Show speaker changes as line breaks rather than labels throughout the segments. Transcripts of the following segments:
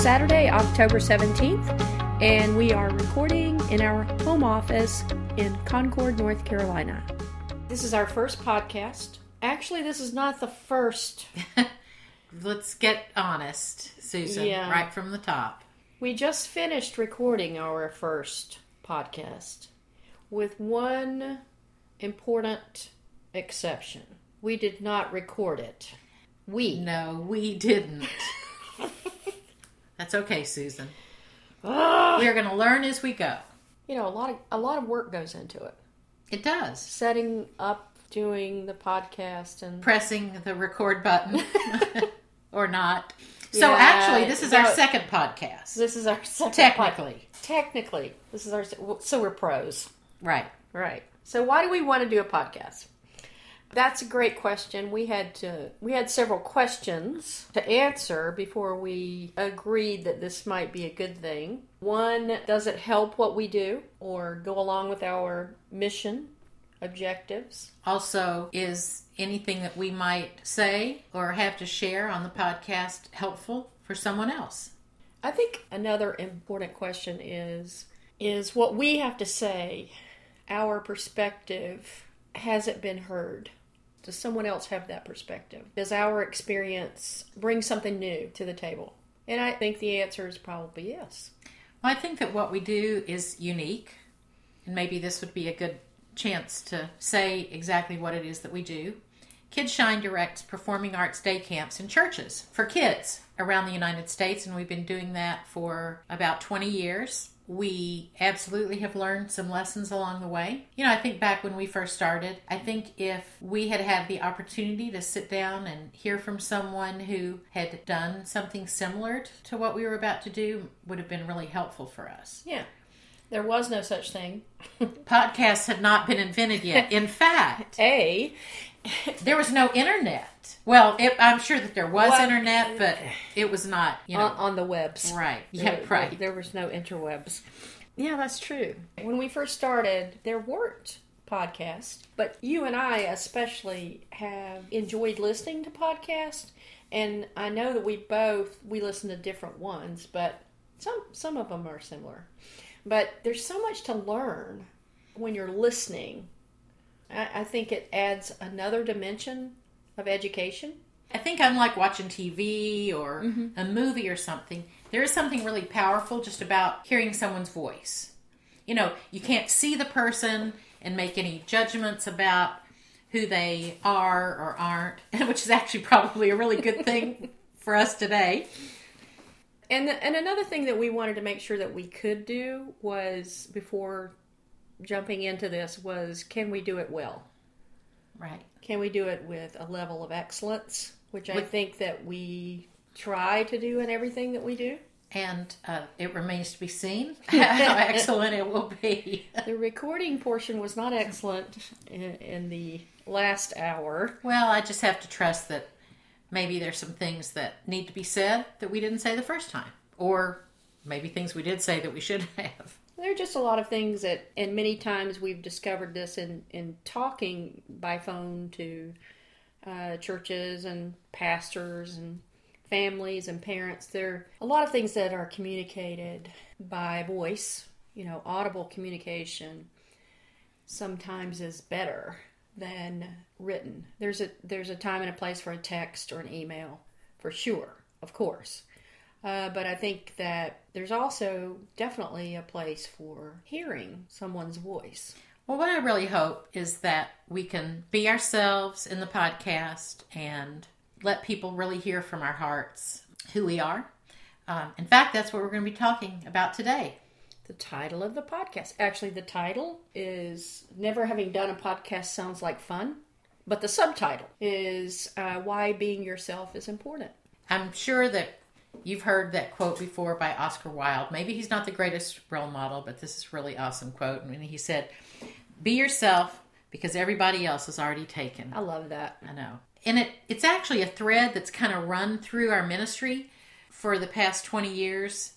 Saturday, October 17th, and we are recording in our home office in Concord, North Carolina. This is our first podcast. Actually, this is not the first.
Let's get honest, Susan,
Yeah.
right from the top.
We just finished recording our first podcast with one important exception. We did not record it. We.
No, we didn't. That's okay, Susan. We are going to learn as we go.
You know, a lot of a lot of work goes into it.
It does.
Setting up, doing the podcast, and
Pressing the record button or not. So
Yeah,
actually, this is our second podcast.
this is our second
Technically.
technically, this is our so we're pros,
Right.
right? So why do we want to do a podcast? That's a great question. We had to we had several questions to answer before we agreed that this might be a good thing. One, does it help what we do or go along with our mission objectives?
Also, is anything that we might say or have to share on the podcast helpful for someone else?
I think another important question is is what we have to say, our perspective, has it been heard? Does someone else have that perspective? Does our experience bring something new to the table? And I think the answer is probably yes.
I think that what we do is unique, and maybe this would be a good chance to say exactly what it is that we do. Kidshine directs performing arts day camps in churches for kids around the United States, and we've been doing that for about 20 years. We absolutely have learned some lessons along the way. You know, I think back when we first started, I think if we had had the opportunity to sit down and hear from someone who had done something similar to what we were about to do, would have been really helpful for us.
Yeah. There was no such thing.
Podcasts had not been invented yet. In fact,
A,
there was no internet. Well, it, I'm sure that there was
Well,
internet, but it was not, you know,
on, on the webs.
right.
There-
Yeah, right.
There was no interwebs. Yeah, that's true. When we first started, there weren't podcasts, but you and I especially have enjoyed listening to podcasts, and I know that we both we listen to different ones, but some some of them are similar. But there's so much to learn when you're listening. I, I think it adds another dimension of education.
I think unlike watching TV or mm-hmm. a movie or something, there is something really powerful just about hearing someone's voice. You know, you can't see the person and make any judgments about who they are or aren't, which is actually probably a really good thing for us today.
And the, and another thing that we wanted to make sure that we could do was before jumping into this was can we do it well?
Right.
Can we do it with a level of excellence, which I think that we try to do in everything that we do.
And uh, it remains to be seen how excellent it will be.
The recording portion was not excellent in, in the last hour.
Well, I just have to trust that maybe there's some things that need to be said that we didn't say the first time, or maybe things we did say that we should have.
There are just a lot of things that, and many times we've discovered this in, in talking by phone to uh, churches and pastors and families and parents. There are a lot of things that are communicated by voice, you know, audible communication sometimes is better than written. There's a there's a time and a place for a text or an email, for sure, of course. Uh, but I think that there's also definitely a place for hearing someone's voice.
Well, what I really hope is that we can be ourselves in the podcast and let people really hear from our hearts who we are. Um, in fact, that's what we're going to be talking about today.
The title of the podcast. Actually, the title is Never Having Done a Podcast Sounds Like Fun, but the subtitle is uh, Why Being Yourself is Important.
I'm sure that you've heard that quote before by Oscar Wilde. Maybe he's not the greatest role model, but this is a really awesome quote. And he said, "Be yourself because everybody else is already taken."
I love that.
I know. And it it's actually a thread that's kind of run through our ministry for the past 20 years.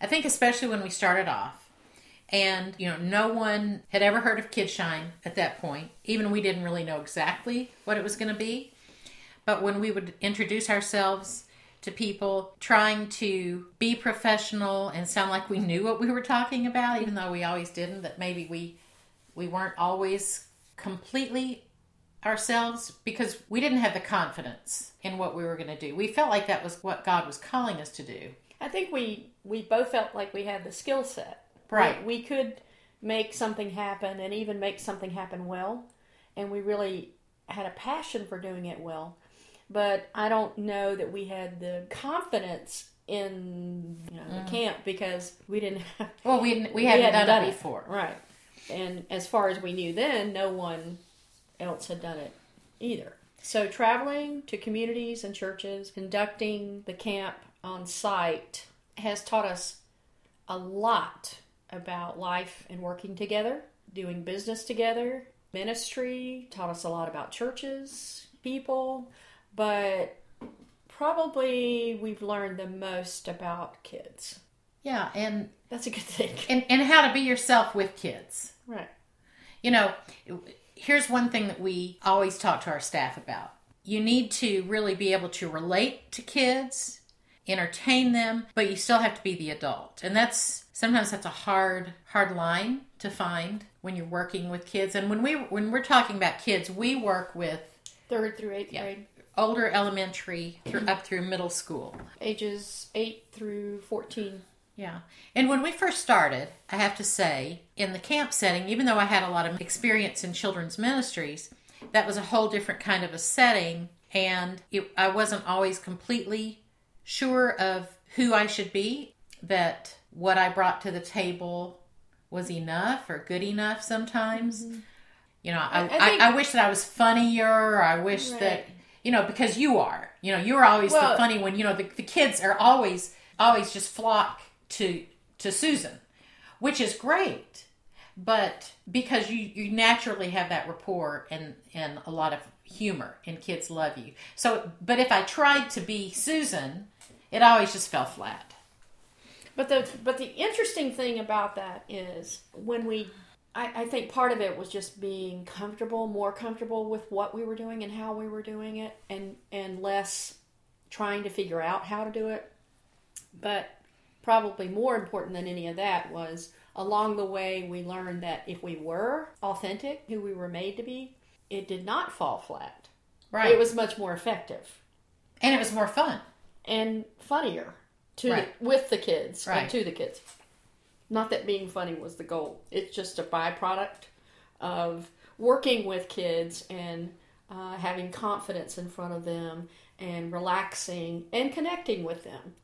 I think especially when we started off, And, you know, no one had ever heard of Kidshine at that point. Even we didn't really know exactly what it was going to be. But when we would introduce ourselves to people, trying to be professional and sound like we knew what we were talking about, even though we always didn't, that maybe we we weren't always completely ourselves because we didn't have the confidence in what we were going to do. We felt like that was what God was calling us to do.
I think we we both felt like we had the skill set.
Right.
We, we could make something happen and even make something happen well, and we really had a passion for doing it well. But I don't know that we had the confidence in you know, the mm. camp because we didn't have
Well, we we hadn't, done, it before.
Right. And as far as we knew then, no one else had done it either. So traveling to communities and churches, conducting the camp on site has taught us a lot about life and working together, doing business together, ministry, taught us a lot about churches, people, but probably we've learned the most about kids.
Yeah, and
That's a good thing.
and and how to be yourself with kids.
Right.
You know, here's one thing that we always talk to our staff about. You need to really be able to relate to kids, entertain them, but you still have to be the adult. And that's sometimes that's a hard hard line to find when you're working with kids. And when we when we're talking about kids, we work with
Third through eighth grade,
older elementary through up through middle school.
ages 8 through 14.
Yeah. And when we first started, I have to say, in the camp setting, even though I had a lot of experience in children's ministries, that was a whole different kind of a setting. And it, I wasn't always completely sure of who I should be, that what I brought to the table was enough or good enough sometimes. Mm-hmm. You know, I,
I- I think-
I, wish that I was funnier, or I wish
Right.
that, you know, because you are. You know, you're always
Well-
the funny one. You know, the, the kids are always, always just flock to to Susan, which is great. But because you, you naturally have that rapport and, and a lot of humor and kids love you. So but if I tried to be Susan, it always just fell flat.
But the but the interesting thing about that is when we I, I think part of it was just being comfortable, more comfortable with what we were doing and how we were doing it and and less trying to figure out how to do it. But probably more important than any of that was along the way we learned that if we were authentic, who we were made to be, it did not fall flat.
Right.
It was much more effective
and it was more fun.
and funnier to
Right.
the, with the kids
Right.
and to the kids. Not that being funny was the goal. It's just a byproduct of working with kids and uh, having confidence in front of them and relaxing and connecting with them.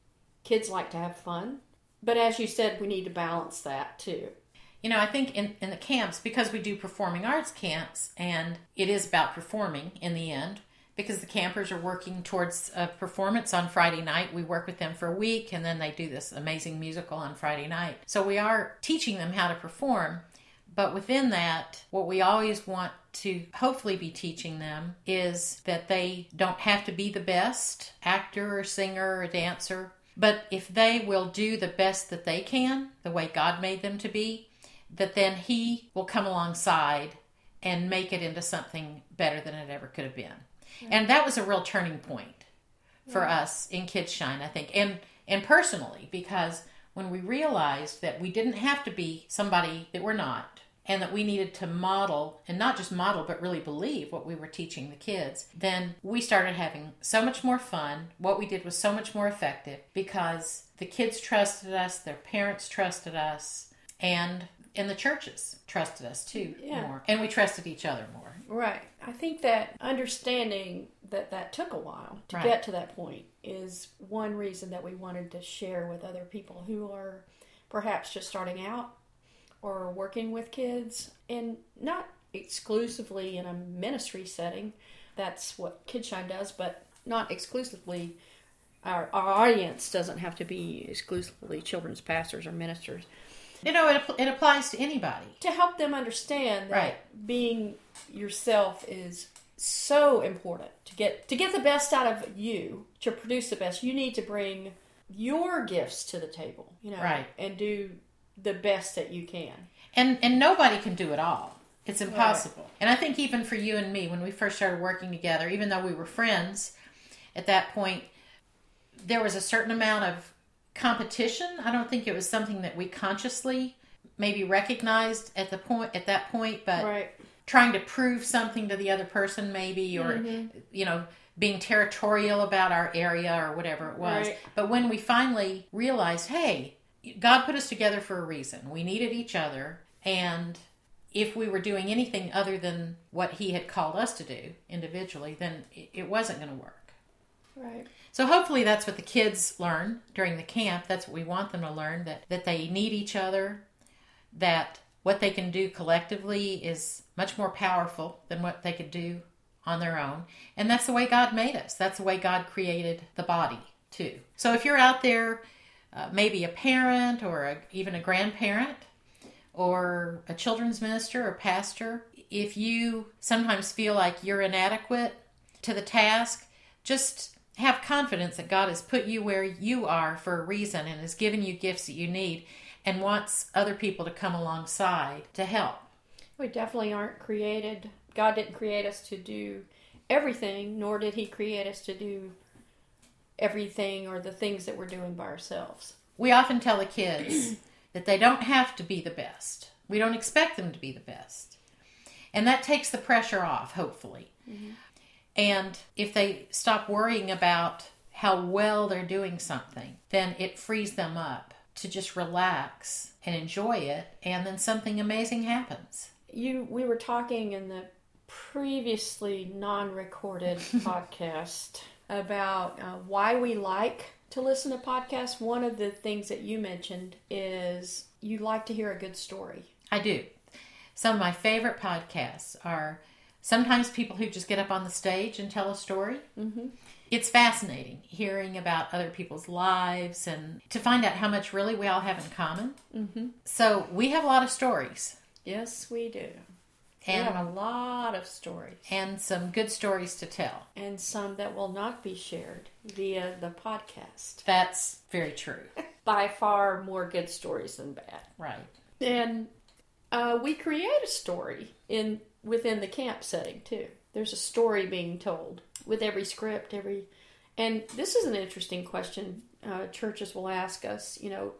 Kids like to have fun, but as you said, we need to balance that too.
You know, I think in, in the camps, because we do performing arts camps, and it is about performing in the end, because the campers are working towards a performance on Friday night. We work with them for a week, and then they do this amazing musical on Friday night. So we are teaching them how to perform. But within that, what we always want to hopefully be teaching them is that they don't have to be the best actor or singer or dancer. But if they will do the best that they can, the way God made them to be, that then He will come alongside and make it into something better than it ever could have been. And that was a real turning point for us in Kidshine, I think, and and personally, because when we realized that we didn't have to be somebody that we're not, and that we needed to model, and not just model, but really believe what we were teaching the kids, then we started having so much more fun. What we did was so much more effective because the kids trusted us, their parents trusted us, and and the churches trusted us too
Yeah.
more, and we trusted each other more.
Right. I think that understanding that that took a while to
Right.
get to that point is one reason that we wanted to share with other people who are perhaps just starting out or working with kids and not exclusively in a ministry setting. That's what KidShine does, but not exclusively. Our, our audience doesn't have to be exclusively children's pastors or ministers
You know, it, it applies to anybody.
to help them understand that
Right.
being yourself is so important to get to get the best out of you to produce the best you need to bring your gifts to the table you know
Right.
and do the best that you can.
And and nobody can do it all. It's impossible. And I think even for you and me, when we first started working together, even though we were friends at that point, there was a certain amount of competition. I don't think it was something that we consciously maybe recognized at the point at that point, but
Right.
trying to prove something to the other person maybe or
Mm-hmm.
you know being territorial about our area or whatever it was
Right.
but when we finally realized hey god put us together for a reason we needed each other and if we were doing anything other than what he had called us to do individually then it- it wasn't going to work
Right.
so hopefully that's what the kids learn during the camp. That's what we want them to learn that that they need each other, that what they can do collectively is much more powerful than what they could do on their own. And that's the way God made us. That's the way God created the body too. So if you're out there uh, maybe a parent or a, even a grandparent or a children's minister or pastor, if you sometimes feel like you're inadequate to the task, just have confidence that God has put you where you are for a reason and has given you gifts that you need and wants other people to come alongside to help.
We definitely aren't created. God didn't create us to do everything, nor did He create us to do everything or the things that we're doing by ourselves.
We often tell the kids that they don't have to be the best. We don't expect them to be the best. And that takes the pressure off, hopefully. Mm-hmm. And if they stop worrying about how well they're doing something, then it frees them up to just relax and enjoy it, and then something amazing happens.
You, we were talking in the previously non-recorded podcast about uh, why we like to listen to podcasts. One of the things that you mentioned is you like to hear a good story.
I do. Some of my favorite podcasts are sometimes people who just get up on the stage and tell a story. Mm-hmm. It's fascinating hearing about other people's lives and to find out how much really we all have in common. Mm-hmm. So we have a lot of stories
Yes, we do. We
and
have a lot of stories.
and some good stories to tell.
and some that will not be shared via the podcast.
That's very true.
By far more good stories than bad.
right.
And uh, we create a story in within the camp setting too. There's a story being told with every script, every, and this is an interesting question. Uh, churches will ask us, you know,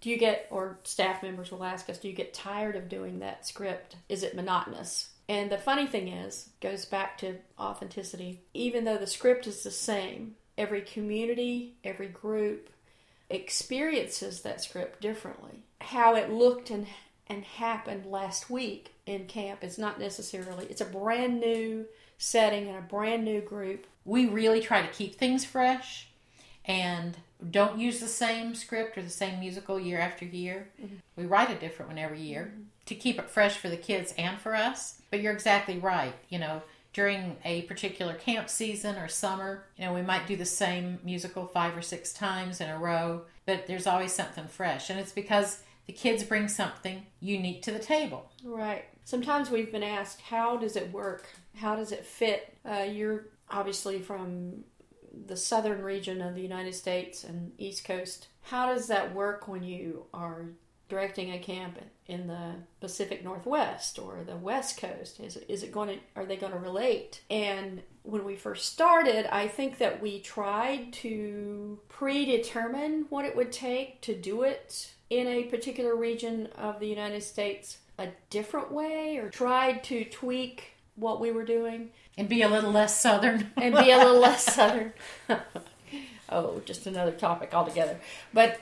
do you get or staff members will ask us, do you get tired of doing that script? Is it monotonous? And the funny thing is, goes back to authenticity. Even though the script is the same, every community, every group experiences that script differently. How it looked and and happened last week in camp It's not necessarily. It's a brand new setting and a brand new group.
We really try to keep things fresh and don't use the same script or the same musical year after year. Mm-hmm. We write a different one every year mm-hmm. to keep it fresh for the kids and for us. But you're exactly right. You know, during a particular camp season or summer, you know, we might do the same musical five or six times in a row, but there's always something fresh. And it's because the kids bring something unique to the table.
Right. Sometimes we've been asked, how does it work? How does it fit? Uh, you're obviously from the southern region of the United States and East Coast. How does that work when you are directing a camp in the Pacific Northwest or the West Coast? Is is it going to are they going to relate? And when we first started, I think that we tried to predetermine what it would take to do it in a particular region of the United States a different way or tried to tweak what we were doing
And be a little less southern.
and be a little less southern. oh, just another topic altogether. But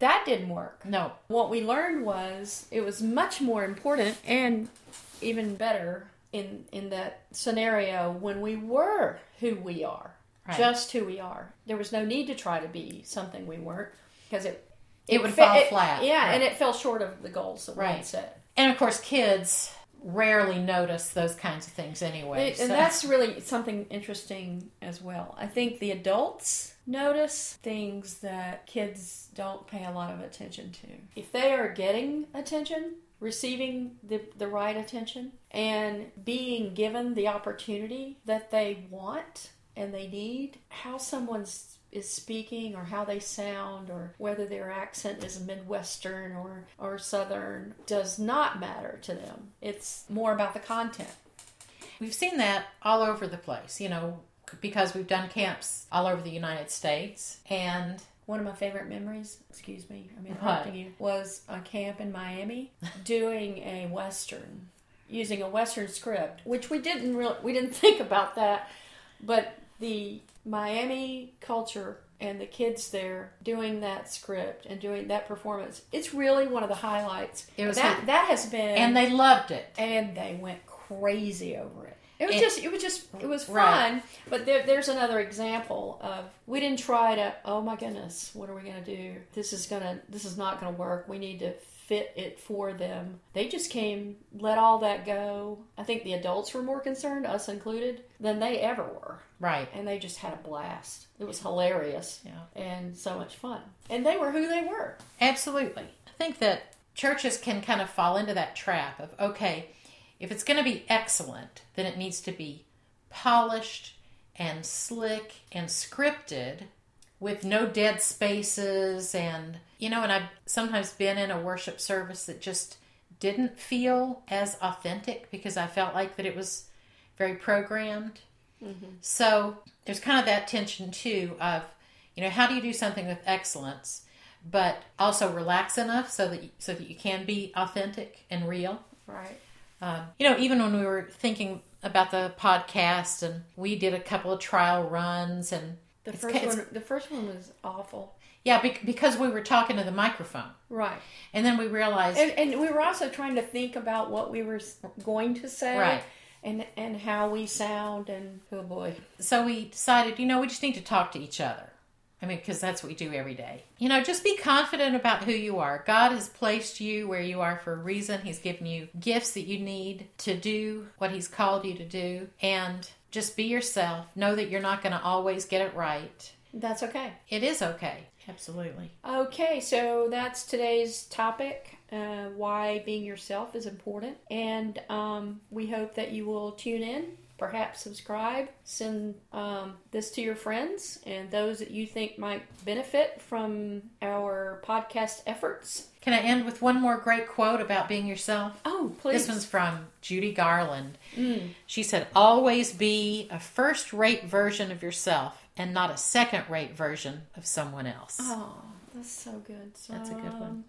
that didn't work.
no.
What we learned was it was much more important and even better in in that scenario when we were who we are.
Right.
Just who we are. There was no need to try to be something we weren't because it
It would
fe-
fall
it-
flat.
Yeah,
Right.
and it fell short of the goals that we
Right.
had set.
And of course, kids rarely notice those kinds of things anyway.
And
so-
that's really something interesting as well. I think the adults notice things that kids don't pay a lot of attention to. If they are getting attention, receiving the, the right attention, and being given the opportunity that they want and they need, how someone's is speaking or how they sound or whether their accent is Midwestern or, or Southern does not matter to them. It's more about the content.
We've seen that all over the place, you know, because we've done camps all over the United States. And
One of my favorite memories, excuse me, I'm interrupting you, was a camp in Miami doing a Western, using a Western script, which we didn't really, we didn't think about that, but the Miami culture and the kids there doing that script and doing that performance, it's really one of the highlights.
It was
that, that has been,
and they loved it.
and they went crazy over it. It was
And-
just, it was just, it was fun.
Right.
But there, there's another example of we didn't try to. Oh my goodness, what are we gonna do? This is gonna, this is not gonna work. We need to fit it for them. They just came, let all that go. I think the adults were more concerned, us included, than they ever were,
Right.
and they just had a blast. It was hilarious
Yeah.
and so much fun. And they were who they were.
Absolutely. I think that churches can kind of fall into that trap of okay, if it's going to be excellent, then it needs to be polished and slick and scripted with no dead spaces and you know and I've sometimes been in a worship service that just didn't feel as authentic because I felt like that it was very programmed. So there's kind of that tension too of, you know, how do you do something with excellence, but also relax enough so that you, so that you can be authentic and real.
Right.
Um, you know, even when we were thinking about the podcast and we did a couple of trial runs and
The first one, the first one was awful.
Yeah, bec- because we were talking to the microphone
Right.
and then we realized
And, and we were also trying to think about what we were going to say,
Right.
And and how we sound, and oh boy,
so we decided, you know, we just need to talk to each other. I mean, because that's what we do every day. You know, just be confident about who you are. God has placed you where you are for a reason. He's given you gifts that you need to do what He's called you to do. And just be yourself. Know that you're not going to always get it right.
that's okay.
It is okay. Absolutely.
Okay, so that's today's topic: uh, why being yourself is important, and um, we hope that you will tune in. Perhaps subscribe, send um, this to your friends and those that you think might benefit from our podcast efforts.
Can I end with one more great quote about being yourself?
Oh, please!
This one's from Judy Garland. She said, Always be a first rate version of yourself and not a second rate version of someone else.
Oh, that's so good.
That's a good one.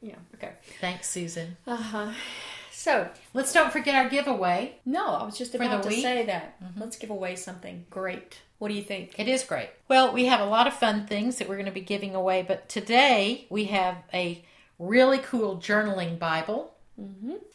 Yeah. Okay.
Thanks, Susan.
Uh huh. So
Let's don't forget our giveaway.
no, I was just about to
week?
say that. Let's give away something great. What do you think?
It is great. Well, we have a lot of fun things that we're going to be giving away, but today we have a really cool journaling Bible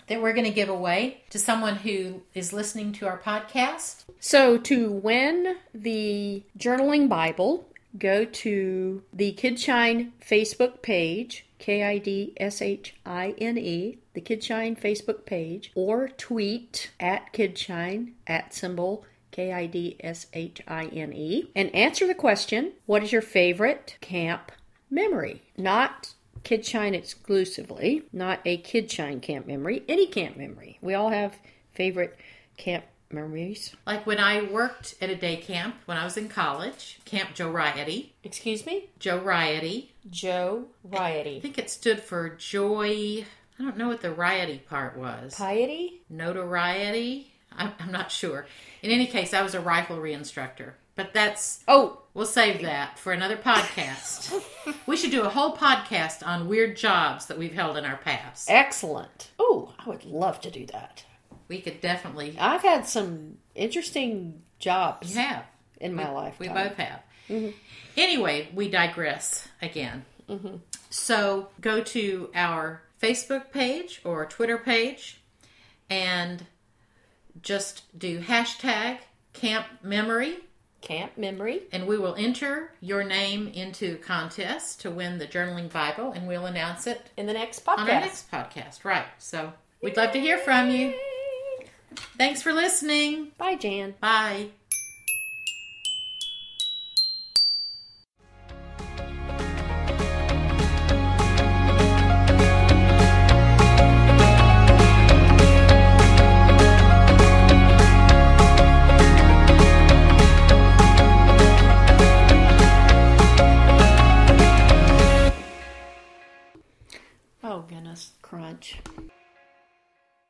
that we're going to give away to someone who is listening to our podcast.
So to win the journaling Bible, go to the Kidshine Facebook page, K I D S H I N E, the Kidshine Facebook page, or tweet at Kidshine at symbol K I D S H I N E, and answer the question What is your favorite camp memory? Not Kidshine exclusively, not a Kidshine camp memory, any camp memory. We all have favorite camp memories.
Like when I worked at a day camp when I was in college, Camp Joe Riety.
Excuse me?
Joe Riety.
Joe Riety.
I
Riety.
think it stood for joy. I don't know what the riety part was.
Piety?
Notoriety? I'm, I'm not sure. In any case, I was a riflery instructor. But that's,
Oh,
we'll save that for another podcast. we should do a whole podcast on weird jobs that we've held in our past.
excellent. Oh, I would love to do that.
We could definitely
I've had some interesting jobs You
have.
in my
life.
We
both have. Mm-hmm. Anyway, we digress again. Mm-hmm. So go to our Facebook page or Twitter page and just do hashtag camp memory
Camp memory.
and we will enter your name into contest to win the journaling bible and we'll announce it
In the next podcast.
on our next podcast right so we'd love to hear from you Thanks for listening.
Bye, Jan.
Bye.
Oh, goodness. Crunch.